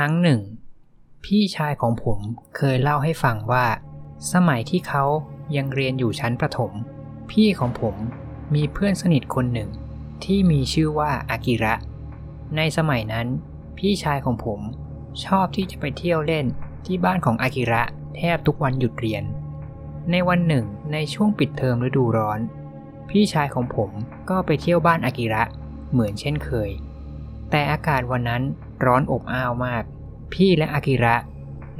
รั้งหนึ่ง พี่ชายของผมเคยเล่าให้ฟังว่า สมัยที่เขายังเรียนอยู่ชั้นประถม พี่ของผมมีเพื่อนสนิทคนหนึ่ง ที่มีชื่อว่าอากิระ ในสมัยนั้น พี่ชายของผมชอบที่จะไปเที่ยวเล่นที่บ้านของอากิระแทบทุกวันหยุดเรียน ในวันหนึ่งในช่วงปิดเทอมฤดูร้อน พี่ชายของผมก็ไปเที่ยวบ้านอากิระเหมือนเช่นเคย แต่อากาศวันนั้น ร้อนอบอ้าวมาก พี่และอากิระ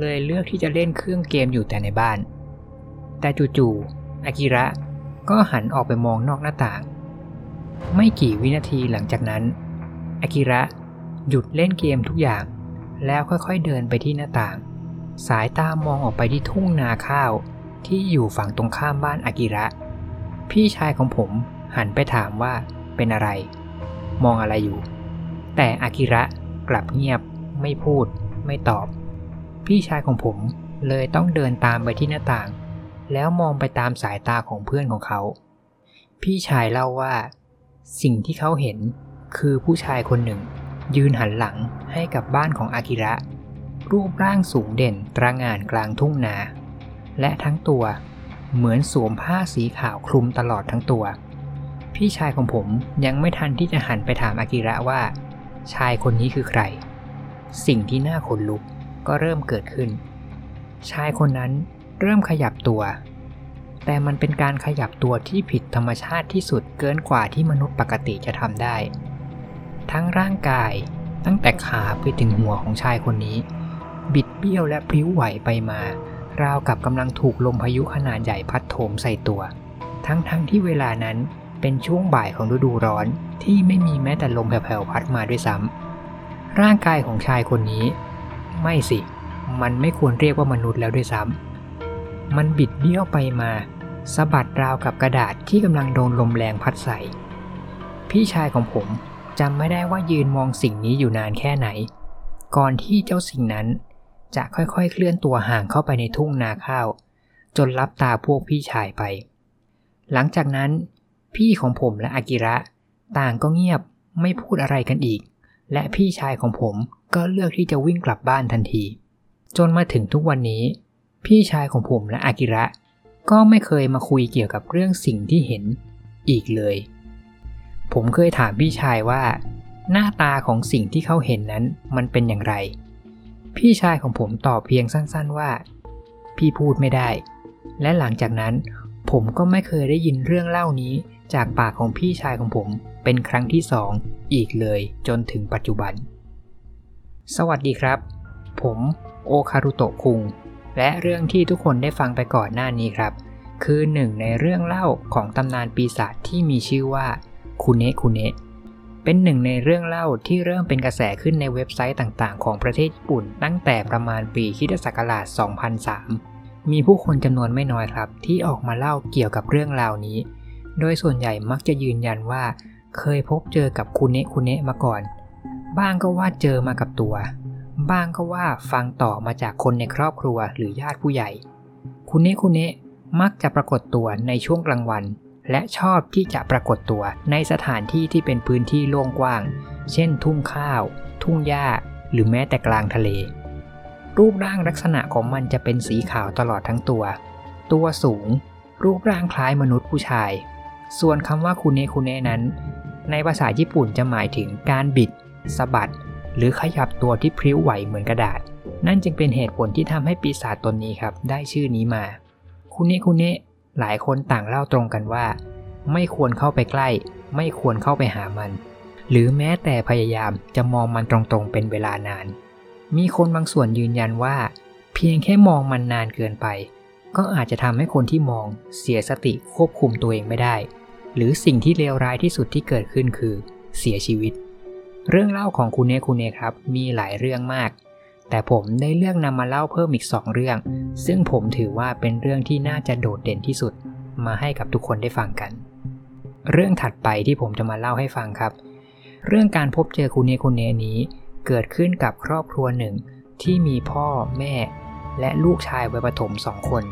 เลยเลือกที่จะเล่นเครื่องเกมอยู่แต่ในบ้าน แต่จู่ๆอากิระก็หันออกไปมองนอกหน้าต่าง ไม่กี่วินาทีหลังจากนั้นอากิระหยุดเล่นเกมทุกอย่าง แล้วค่อยๆเดินไปที่หน้าต่าง สายตามองออกไปที่ทุ่งนาข้าวที่อยู่ฝั่งตรงข้ามบ้านอากิระ พี่ชายของผมหันไปถามว่าเป็นอะไร มองอะไรอยู่ แต่อากิระ กลับเงียบ ไม่พูด ไม่ตอบ พี่ชายของผมเลยต้องเดินตามไปที่หน้าต่าง แล้วมองไปตามสายตาของเพื่อนของเขา พี่ชายเล่าว่า สิ่งที่เขาเห็นคือผู้ชายคนหนึ่ง ยืนหันหลังให้กับบ้านของอากิระ รูปร่างสูงเด่นตระง่านกลางทุ่งนา และทั้งตัวเหมือนสวมผ้าสีขาวคลุมตลอดทั้งตัว พี่ชายของผมยังไม่ทันที่จะหันไปถามอากิระว่า ชายคนนี้คือใคร สิ่งที่น่าขนลุกก็เริ่มเกิดขึ้น ชายคนนั้นเริ่มขยับตัว แต่มันเป็นการขยับตัวที่ผิดธรรมชาติที่สุดเกินกว่าที่มนุษย์ปกติจะทำได้ ทั้งร่างกายตั้งแต่ขาไปถึงหัวของชายคนนี้ บิดเบี้ยวและพลิ้วไหวไปมา ราวกับกำลังถูกลมพายุขนาดใหญ่พัดโถมใส่ตัว ทั้งๆทที่เวลานั้น เป็นช่วงบ่ายของฤดูร้อนที่ไม่มีแม้แต่ลมแผ่วๆพัดมาด้วยซ้ำร่างกายของชายคนนี้ ไม่สิ มันไม่ควรเรียกว่ามนุษย์แล้วด้วยซ้ำมันบิดเบี้ยวไปมาสะบัดราวกับกระดาษที่กำลังโดนลมแรงพัดใส่ พี่ชายของผมจำไม่ได้ว่ายืนมองสิ่งนี้อยู่นานแค่ไหน ก่อนที่เจ้าสิ่งนั้น จะค่อยๆ เคลื่อนตัวห่างเข้าไปในทุ่งนาข้าว จนลับตาพวกพี่ชายไป หลังจากนั้น พี่ของผมและอากิระ ต่างก็เงียบไม่พูดอะไรกันอีก และพี่ชายของผมก็เลือกที่จะวิ่งกลับบ้านทันที จนมาถึงทุกวันนี้ พี่ชายของผมและอากิระ ก็ไม่เคยมาคุยเกี่ยวกับเรื่องสิ่งที่เห็นอีกเลย ผมเคยถามพี่ชายว่า หน้าตาของสิ่งที่เขาเห็นนั้นมันเป็นอย่างไร พี่ชายของผมตอบเพียงสั้นๆว่า พี่พูดไม่ได้ และหลังจากนั้นผมก็ไม่เคยได้ยินเรื่องเล่านี้ จากปากของพี่ชายของผมเป็นครั้งที่สองอีกเลยจนถึงปัจจุบัน สวัสดีครับ ผมโอคารุโตะคุง และเรื่องที่ทุกคนได้ฟังไปก่อนหน้านี้ครับ คือหนึ่งในเรื่องเล่าของตำนานปีศาจที่มีชื่อว่าคุเนะคุเนะเป็นหนึ่งในเรื่องเล่าที่เริ่มเป็นกระแสขึ้นในเว็บไซต์ต่างๆ ของประเทศญี่ปุ่น ตั้งแต่ประมาณปีคิศักราช 2003 มีผู้คนจำนวนไม่น้อยครับ ที่ออกมาเล่าเกี่ยวกับเรื่องราวนี้ โดยส่วนใหญ่มักจะยืนยันว่า เคยพบเจอกับคุเนะคุเนะมาก่อน บ้างก็ว่าเจอมากับตัว บ้างก็ว่าฟังต่อมาจากคนในครอบครัวหรือญาติผู้ใหญ่ คุเนะคุเนะมักจะปรากฏตัวในช่วงกลางวัน และชอบที่จะปรากฏตัวในสถานที่ที่เป็นพื้นที่โล่งกว้าง เช่น ทุ่งข้าว ทุ่งหญ้า หรือแม้แต่กลางทะเล รูปร่างลักษณะของมันจะเป็นสีขาวตลอดทั้งตัว ตัวสูง รูปร่างคล้ายมนุษย์ผู้ชาย ส่วนคำว่าคุเนะคุเนะนั้น ในภาษาญี่ปุ่นจะหมายถึงการบิดสะบัด หรือขยับตัวที่พริ้วไหวเหมือนกระดาษ นั่นจึงเป็นเหตุผลที่ทำให้ปีศาจตนนี้ครับ ได้ชื่อนี้มา คุเนะคุเนะหลายคนต่างเล่าตรงกันว่า ไม่ควรเข้าไปใกล้ ไม่ควรเข้าไปหามัน หรือแม้แต่พยายามจะมองมันตรงๆเป็นเวลานาน มีคนบางส่วนยืนยันว่า เพียงแค่มองมันนานเกินไป ก็อาจจะทำให้คนที่มองเสียสติควบคุมตัวเองไม่ได้ หรือสิ่งที่เลวร้ายที่สุดที่เกิดขึ้นคือ เสียชีวิต เรื่องเล่าของคุณเนคุณเนครับ มีหลายเรื่องมาก แต่ผมได้เลือกนำมาเล่าเพิ่มอีก 2 เรื่อง ซึ่งผมถือว่าเป็นเรื่องที่น่าจะโดดเด่นที่สุด มาให้กับทุกคนได้ฟังกัน เรื่องถัดไปที่ผมจะมาเล่าให้ฟังครับ เรื่องการพบเจอคุณเนคุณเนนี้ เกิดขึ้นกับครอบครัวหนึ่ง ที่มีพ่อแม่ และลูกชายวัยประถมสองคน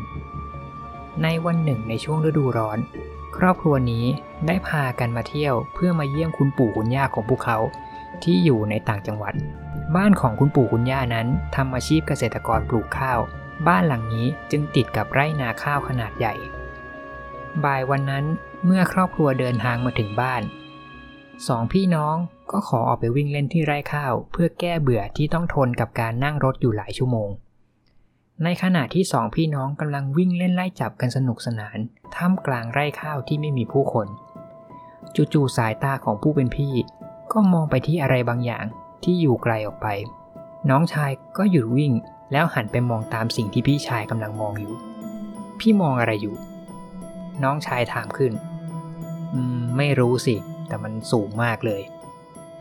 ในวันหนึ่งในช่วงฤดูร้อน ครอบครัวนี้ได้พากันมาเที่ยวเพื่อมาเยี่ยมคุณปู่คุณย่าของพวกเขา ที่อยู่ในต่างจังหวัด บ้านของคุณปู่คุณย่านั้นทำอาชีพเกษตรกรปลูกข้าว บ้านหลังนี้จึงติดกับไร่นาข้าวขนาดใหญ่ บ่ายวันนั้นเมื่อครอบครัวเดินทางมาถึงบ้านสองพี่น้องก็ขอออกไปวิ่งเล่นที่ไร่ข้าว เพื่อแก้เบื่อที่ต้องทนกับการนั่งรถอยู่หลายชั่วโมง ในขณะที่สองพี่น้องกำลังวิ่งเล่นไล่จับกันสนุกสนาน ท่ามกลางไร่ข้าวที่ไม่มีผู้คน จู่ๆสายตาของผู้เป็นพี่ ก็มองไปที่อะไรบางอย่างที่อยู่ไกลออกไป น้องชายก็หยุดวิ่งแล้วหันไปมองตามสิ่งที่พี่ชายกำลังมองอยู่ พี่มองอะไรอยู่ น้องชายถามขึ้น อืม ไม่รู้สิ แต่มันสูงมากเลย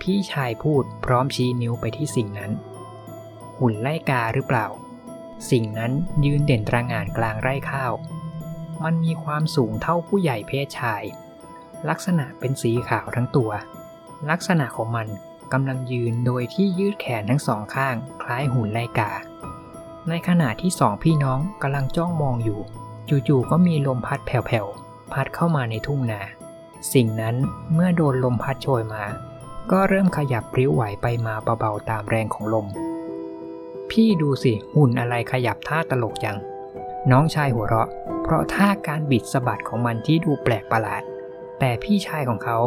พี่ชายพูดพร้อมชี้นิ้วไปที่สิ่งนั้น หุ่นไล่กาหรือเปล่า สิ่งนั้นยืนเด่นตระหง่านกลางไร่ข้าว มันมีความสูงเท่าผู้ใหญ่เพศชาย ลักษณะเป็นสีขาวทั้งตัว ลักษณะของมันกำลังยืนโดยที่ยืดแขนทั้งสองข้างคล้ายหุ่นไลกา ในขณะที่สองพี่น้องกำลังจ้องมองอยู่ จู่ๆก็มีลมพัดแผ่วๆ พัดเข้ามาในทุ่งนา สิ่งนั้นเมื่อโดนลมพัดโชยมา ก็เริ่มขยับพลิ้วไหวไปมาเบาๆตามแรงของลม พี่ดูสิหุ่นอะไรขยับท่าตลกจัง น้องชายหัวเราะ เพราะท่าการบิดสะบัดของมันที่ดูแปลกประหลาด แต่พี่ชายของเขา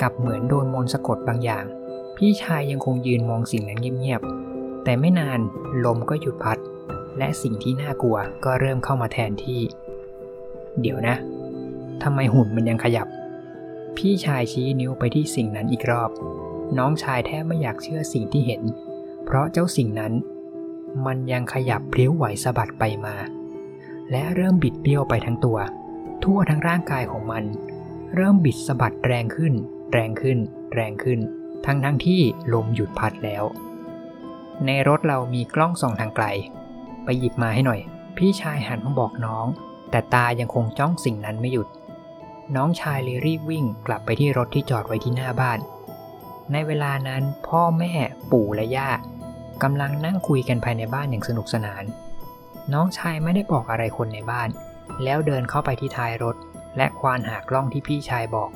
กลับเหมือนโดนมนต์สะกดบางอย่าง พี่ชายยังคงยืนมองสิ่งนั้นเงียบๆ แต่ไม่นานลมก็หยุดพัด และสิ่งที่น่ากลัวก็เริ่มเข้ามาแทนที่ เดี๋ยวนะทำไมหุ่นมันยังขยับ พี่ชายชี้นิ้วไปที่สิ่งนั้นอีกรอบ น้องชายแทบไม่อยากเชื่อสิ่งที่เห็น เพราะเจ้าสิ่งนั้น มันยังขยับพลิ้วไหวสะบัดไปมา และเริ่มบิดเบี้ยวไปทั้งตัว ทั่วทั้งร่างกายของมัน เริ่มบิดสะบัดแรงขึ้น แรงขึ้น แรงขึ้น ทั้งทั้งที่ลมหยุดพัดแล้ว ในรถเรามีกล้องส่องทางไกล ไปหยิบมาให้หน่อย พี่ชายหันมาบอกน้อง แต่ตายังคงจ้องสิ่งนั้นไม่หยุด น้องชายเลยรีบวิ่งกลับไปที่รถที่จอดไว้ที่หน้าบ้าน ในเวลานั้นพ่อแม่ปู่และย่า กำลังนั่งคุยกันภายในบ้านอย่างสนุกสนาน น้องชายไม่ได้บอกอะไรคนในบ้าน แล้วเดินเข้าไปที่ท้ายรถ และควานหากล้องที่พี่ชายบอก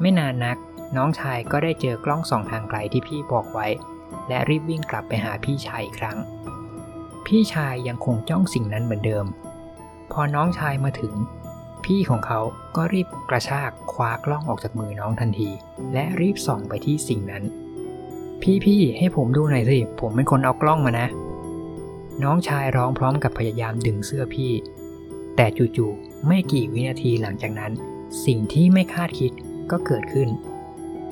ไม่นานนัก น้องชายก็ได้เจอกล้องส่องทางไกลที่พี่บอกไว้ และรีบวิ่งกลับไปหาพี่ชายอีกครั้ง พี่ชายยังคงจ้องสิ่งนั้นเหมือนเดิม พอน้องชายมาถึง พี่ของเขาก็รีบกระชากคว้ากล้องออกจากมือน้องทันที และรีบส่องไปที่สิ่งนั้น พี่พี่ให้ผมดูหน่อยสิ ผมเป็นคนเอากล้องมานะ น้องชายร้องพร้อมกับพยายามดึงเสื้อพี่ แต่จู่ๆไม่กี่วินาทีหลังจากนั้น สิ่งที่ไม่คาดคิดก็เกิดขึ้น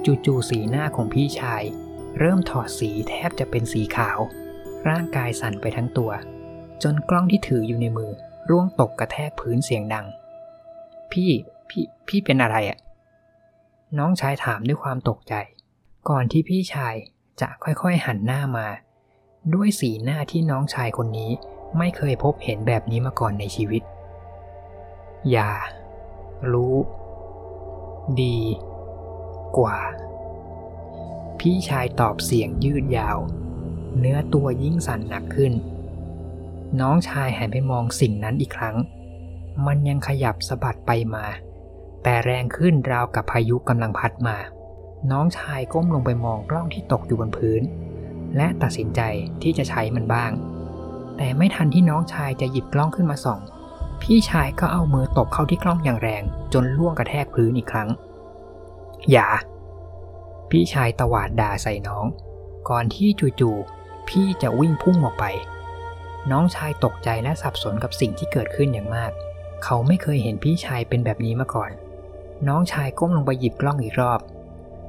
จู่ๆสีหน้าของพี่ชาย เริ่มถอดสีแทบจะเป็นสีขาว ร่างกายสั่นไปทั้งตัว จนกล้องที่ถืออยู่ในมือ ร่วงตกกระแทกพื้นเสียงดัง พี่พี่พี่เป็นอะไรอะ่ะ น้องชายถามด้วยความตกใจ ก่อนที่พี่ชาย จะค่อยๆหันหน้ามา ด้วยสีหน้าที่น้องชายคนนี้ไม่เคยพบเห็นแบบนี้มาก่อนในชีวิต อย่า รู้ ดี กว่า พี่ชายตอบเสียงยืดยาว เนื้อตัวยิ่งสั่นหนักขึ้น น้องชายหันไปมองสิ่งนั้นอีกครั้ง มันยังขยับสะบัดไปมา แต่แรงขึ้นราวกับพายุกำลังพัดมา น้องชายก้มลงไปมองกล้องที่ตกอยู่บนพื้น และตัดสินใจที่จะใช้มันบ้าง แต่ไม่ทันที่น้องชายจะหยิบกล้องขึ้นมาส่อง พี่ชายก็เอามือตบเข้าที่กล้องอย่างแรง จนล่วงกระแทกพื้นอีกครั้ง อย่า พี่ชายตวาดด่าใส่น้อง ก่อนที่จู่ๆพี่จะวิ่งพุ่งออกไป น้องชายตกใจและสับสนกับสิ่งที่เกิดขึ้นอย่างมาก เขาไม่เคยเห็นพี่ชายเป็นแบบนี้มาก่อน น้องชายก้มลงไปหยิบกล้องอีกรอบ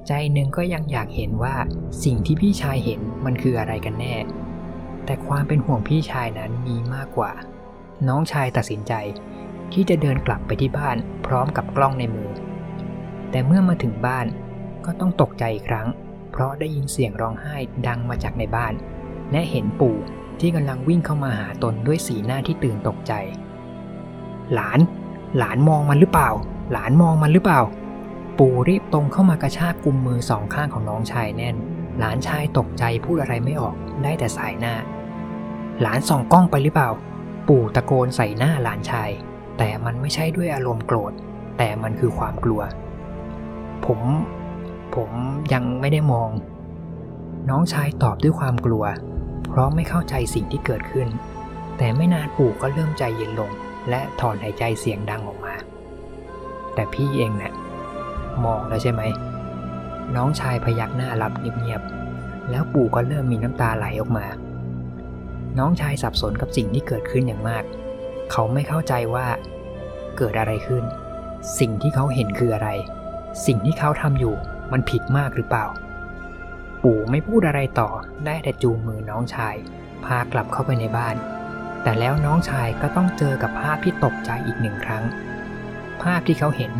ใจหนึ่งก็ยังอยากเห็นว่าสิ่งที่พี่ชายเห็นมันคืออะไรกันแน่ แต่ความเป็นห่วงพี่ชายนั้นมีมากกว่า น้องชายตัดสินใจ ที่จะเดินกลับไปที่บ้านพร้อมกับกล้องในมือ แต่เมื่อมาถึงบ้านก็ต้องตกใจอีกครั้ง เพราะได้ยินเสียงร้องไห้ดังมาจากในบ้าน และเห็นปู่ที่กำลังวิ่งเข้ามาหาตนด้วยสีหน้าที่ตื่นตกใจ หลาน หลานมองมันหรือเปล่า หลานมองมันหรือเปล่า ปู่รีบตรงเข้ามากระชากกุมมือสองข้างของน้องชายแน่น หลานชายตกใจพูดอะไรไม่ออกได้แต่สายหน้า หลานส่องกล้องไปหรือเปล่า ปู่ตะโกนใส่หน้าหลานชาย แต่มันไม่ใช่ด้วยอารมณ์โกรธ แต่มันคือความกลัว ผม ผมยังไม่ได้มอง น้องชายตอบด้วยความกลัว เพราะไม่เข้าใจสิ่งที่เกิดขึ้น แต่ไม่นานปู่ก็เริ่มใจเย็นลง และถอนหายใจเสียงดังออกมา แต่พี่เองเนะ่ย มองแล้วใช่ไหม น้องชายพยักหน้ารับเงียบๆ แล้วปู่ก็เริ่มมีน้ำตาไหลออกมา น้องชายสับสนกับสิ่งที่เกิดขึ้นอย่างมาก เขาไม่เข้าใจว่า เกิดอะไรขึ้น สิ่งที่เขาเห็นคืออะไร สิ่งที่เขาทำอยู่มันผิดมากหรือเปล่า ปู่ไม่พูดอะไรต่อได้แต่จูงมือน้องชาย พากลับเข้าไปในบ้าน แต่แล้วน้องชายก็ต้องเจอกับภาพที่ตกใจอีกหนึ่งครั้ง ภาพที่เขาเห็น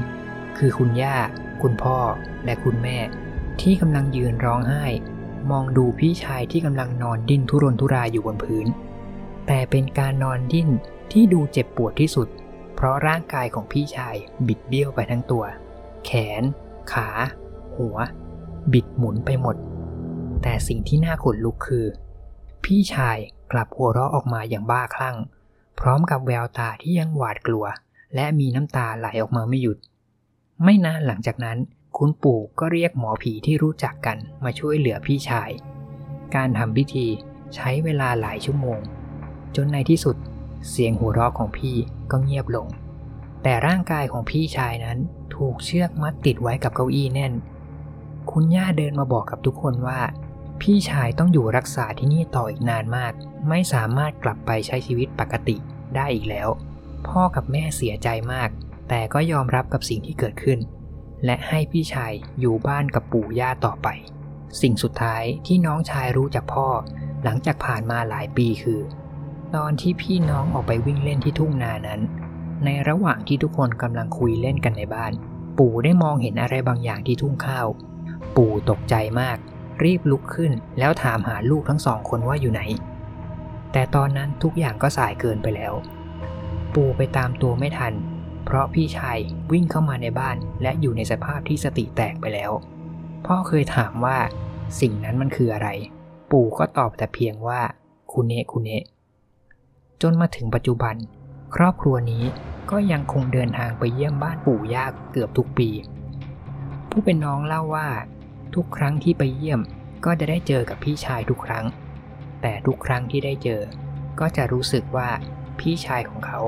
คือคุณย่า คุณพ่อและคุณแม่ ที่กำลังยืนร้องไห้ มองดูพี่ชายที่กำลังนอนดิ้นทุรนทุรายอยู่บนพื้น แต่เป็นการนอนดิ้นที่ดูเจ็บปวดที่สุด เพราะร่างกายของพี่ชายบิดเบี้ยวไปทั้งตัว แขน ขา หัว บิดหมุนไปหมด แต่สิ่งที่น่าขนลุกคือ พี่ชายกลับหัวเราะออกมาอย่างบ้าคลั่ง พร้อมกับแววตาที่ยังหวาดกลัว และมีน้ำตาไหลออกมาไม่หยุด ไม่นานหลังจากนั้น คุณปู่ก็เรียกหมอผีที่รู้จักกันมาช่วยเหลือพี่ชาย การทำพิธีใช้เวลาหลายชั่วโมง จนในที่สุดเสียงหัวเราะของพี่ก็เงียบลง แต่ร่างกายของพี่ชายนั้นถูกเชือกมัดติดไว้กับเก้าอี้แน่น คุณย่าเดินมาบอกกับทุกคนว่า พี่ชายต้องอยู่รักษาที่นี่ต่ออีกนานมาก ไม่สามารถกลับไปใช้ชีวิตปกติได้อีกแล้ว พ่อกับแม่เสียใจมาก แต่ก็ยอมรับกับสิ่งที่เกิดขึ้น และให้พี่ชายอยู่บ้านกับปู่ย่าต่อไป สิ่งสุดท้ายที่น้องชายรู้จากพ่อ หลังจากผ่านมาหลายปีคือ ตอนที่พี่น้องออกไปวิ่งเล่นที่ทุ่งนานั้น ในระหว่างที่ทุกคนกำลังคุยเล่นกันในบ้าน ปู่ได้มองเห็นอะไรบางอย่างที่ทุ่งข้าว ปู่ตกใจมาก รีบลุกขึ้นแล้วถามหาลูกทั้งสองคนว่าอยู่ไหน แต่ตอนนั้นทุกอย่างก็สายเกินไปแล้ว ปู่ไปตามตัวไม่ทัน เพราะพี่ชายวิ่งเข้ามาในบ้าน และอยู่ในสภาพที่สติแตกไปแล้ว พ่อเคยถามว่าสิ่งนั้นมันคืออะไร ปู่ก็ตอบแต่เพียงว่าคุเนะคุเนะจนมาถึงปัจจุบัน ครอบครัวนี้ก็ยังคงเดินทางไปเยี่ยมบ้านปู่ย่าเกือบทุกปี ผู้เป็นน้องเล่าว่า ทุกครั้งที่ไปเยี่ยมก็จะได้เจอกับพี่ชายทุกครั้ง แต่ทุกครั้งที่ได้เจอ ก็จะรู้สึกว่าพี่ชายของเขา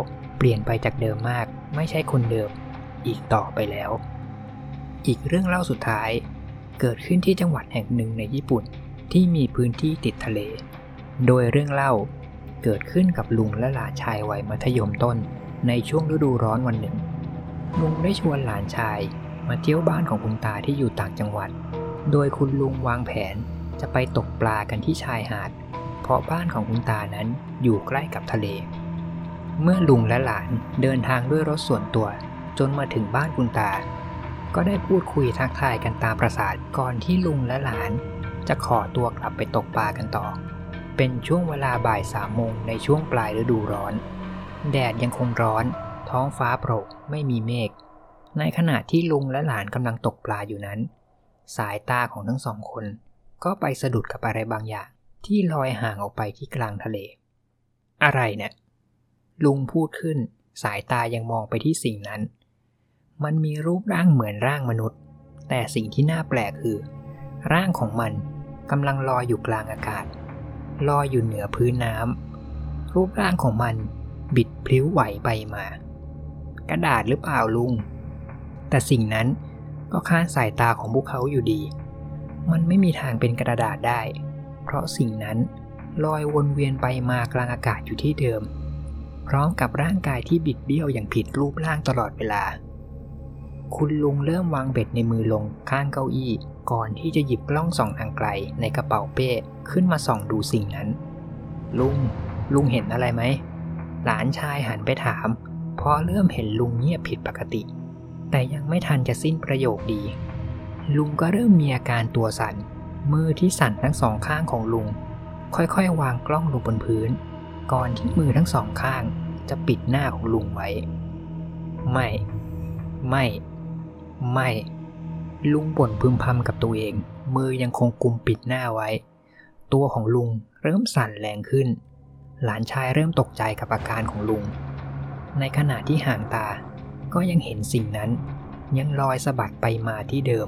เปลี่ยนไปจากเดิมมาก ไม่ใช่คนเดิมอีกต่อไปแล้ว อีกเรื่องเล่าสุดท้าย เกิดขึ้นที่จังหวัดแห่งหนึ่งในญี่ปุ่นที่มีพื้นที่ติดทะเล โดยเรื่องเล่าเกิดขึ้นกับลุงและหลานชายวัยมัธยมต้น ในช่วงฤดูร้อนวันหนึ่ง ลุงได้ชวนหลานชายมาเที่ยวบ้านของคุณตาที่อยู่ต่างจังหวัด โดยคุณลุงวางแผนจะไปตกปลากันที่ชายหาด เพราะบ้านของคุณตานั้นอยู่ใกล้กับทะเล เมื่อลุงและหลานเดินทางด้วยรถส่วนตัว จนมาถึงบ้านคุณตา ก็ได้พูดคุยทักทายกันตามประสาทก่อนที่ลุงและหลาน จะขอตัวกลับไปตกปลากันต่อ เป็นช่วงเวลาบ่ายสามโมงในช่วงปลายฤดูร้อน แดดยังคงร้อน ท้องฟ้าโปร่งไม่มีเมฆในขณะที่ลุงและหลานกำลังตกปลาอยู่นั้น สายตาของทั้งสองคน ก็ไปสะดุดกับอะไรบางอย่างที่ลอยห่างออกไปที่กลางทะเล อะไรเนี่ย ลุงพูดขึ้น สายตายังมองไปที่สิ่งนั้น มันมีรูปร่างเหมือนร่างมนุษย์ แต่สิ่งที่น่าแปลกคือ ร่างของมันกำลังลอยอยู่กลางอากาศ ลอยอยู่เหนือพื้นน้ำรูปร่างของมันบิดพลิ้วไหวไปมา กระดาษหรือเปล่าลุง แต่สิ่งนั้นก็ค้านสายตาของพวกเขาอยู่ดี มันไม่มีทางเป็นกระดาษได้ เพราะสิ่งนั้นลอยวนเวียนไปมากลางอากาศอยู่ที่เดิม พร้อมกับร่างกายที่บิดเบี้ยวอย่างผิดรูปร่างตลอดเวลา คุณลุงเริ่มวางเบ็ดในมือลงข้างเก้าอี้ ก่อนที่จะหยิบกล้องส่องทางไกลในกระเป๋าเป้ขึ้นมาส่องดูสิ่งนั้น ลุง ลุงเห็นอะไรไหม หลานชายหันไปถามพราะเริ่มเห็นลุงเงียบผิดปกติ แต่ยังไม่ทันจะสิ้นประโยคดี ลุงก็เริ่มมีอาการตัวสั่น มือที่สั่นทั้งสองข้างของลุง ค่อยๆ วางกล้องลงบนพื้น ก่อนที่มือทั้งสองข้าง จะปิดหน้าของลุงไว้ ไม่ ไม่ ไม่ ลุงบ่นพึมพำกับตัวเอง มือยังคงกุมปิดหน้าไว้ ตัวของลุงเริ่มสั่นแรงขึ้น หลานชายเริ่มตกใจกับอาการของลุง ในขณะที่ห่างตาก็ยังเห็นสิ่งนั้น ยังลอยสะบัดไปมาที่เดิม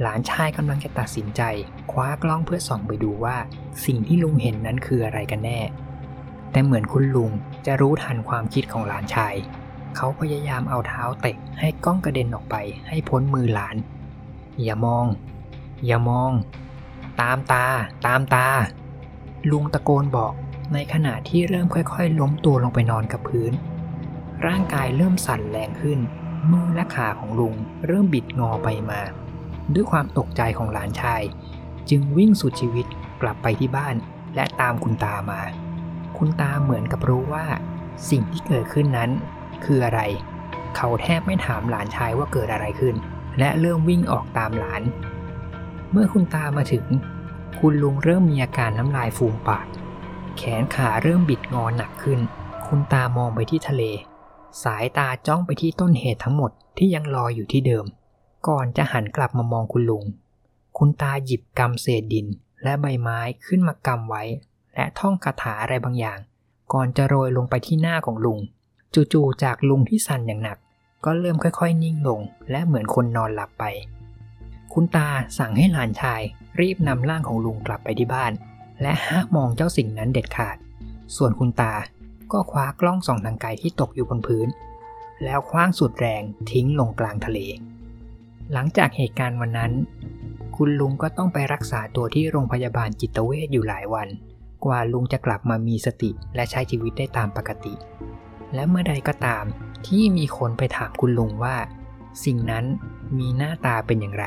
หลานชายกำลังจะตัดสินใจ คว้ากล้องเพื่อส่องไปดูว่า สิ่งที่ลุงเห็นนั้นคืออะไรกันแน่ แต่เหมือนคุณลุงจะรู้ทันความคิดของหลานชาย เขาพยายามเอาเท้าเตะให้กล้องกระเด็นออกไปให้พ้นมือหลาน อย่ามอง อย่ามอง ตามตา ตามตา ลุงตะโกนบอกในขณะที่เริ่มค่อยๆ ล้มตัวลงไปนอนกับพื้น ร่างกายเริ่มสั่นแรงขึ้น มือและขาของลุงเริ่มบิดงอไปมา ด้วยความตกใจของหลานชาย จึงวิ่งสุดชีวิตกลับไปที่บ้านและตามคุณตามา คุณตาเหมือนกับรู้ว่า สิ่งที่เกิดขึ้นนั้น คืออะไร เขาแทบไม่ถามหลานชายว่าเกิดอะไรขึ้น และเริ่มวิ่งออกตามหลาน เมื่อคุณตามาถึง คุณลุงเริ่มมีอาการน้ำลายฟูมปาก แขนขาเริ่มบิดงอหนักขึ้น คุณตามองไปที่ทะเล สายตาจ้องไปที่ต้นเหตุทั้งหมดที่ยังลอยอยู่ที่เดิม ก่อนจะหันกลับมามองคุณลุง คุณตาหยิบกำเศษดินและใบไม้ขึ้นมากำไว้ และท่องคาถาอะไรบางอย่าง ก่อนจะโรยลงไปที่หน้าของลุง จู่ๆจากลุงที่สั่นอย่างหนัก ก็เริ่มค่อยๆ นิ่งลง และเหมือนคนนอนหลับไป คุณตาสั่งให้หลานชาย รีบนำร่างของลุงกลับไปที่บ้าน และห้ามมองเจ้าสิ่งนั้นเด็ดขาด ส่วนคุณตาก็คว้ากล้องส่องทางไกลที่ตกอยู่บนพื้น แล้วคว้างสุดแรงทิ้งลงกลางทะเล หลังจากเหตุการณ์วันนั้น คุณลุงก็ต้องไปรักษาตัวที่โรงพยาบาลจิตเวชอยู่หลายวัน กว่าลุงจะกลับมามีสติและใช้ชีวิตได้ตามปกติ และเมื่อใดก็ตามที่มีคนไปถามคุณลุงว่า สิ่งนั้นมีหน้าตาเป็นอย่างไร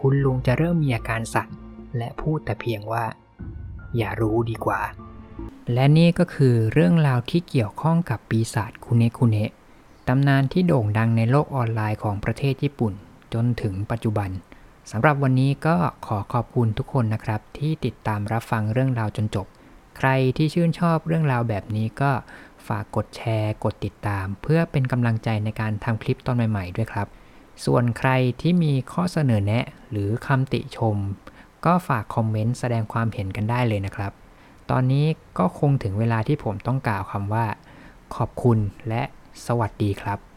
คุณลุงจะเริ่มมีอาการสั่นและพูดแต่เพียงว่า อย่ารู้ดีกว่า และนี่ก็คือเรื่องราวที่เกี่ยวข้องกับปีศาจคุเนคุเนะตำนานที่โด่งดังในโลกออนไลน์ของประเทศญี่ปุ่น จนถึงปัจจุบัน สำหรับวันนี้ก็ขอขอบคุณทุกคนนะครับ ที่ติดตามรับฟังเรื่องราวจนจบ ใครที่ชื่นชอบเรื่องราวแบบนี้ก็ฝากกดแชร์ กดติดตาม เพื่อเป็นกำลังใจในการทำคลิปตอนใหม่ๆ ด้วยครับ ส่วนใครที่มีข้อเสนอแนะ หรือคำติชม ก็ฝากคอมเมนต์แสดงความเห็นกันได้เลยนะครับ ตอนนี้ก็คงถึงเวลาที่ผมต้องกล่าวคำว่า ขอบคุณและสวัสดีครับ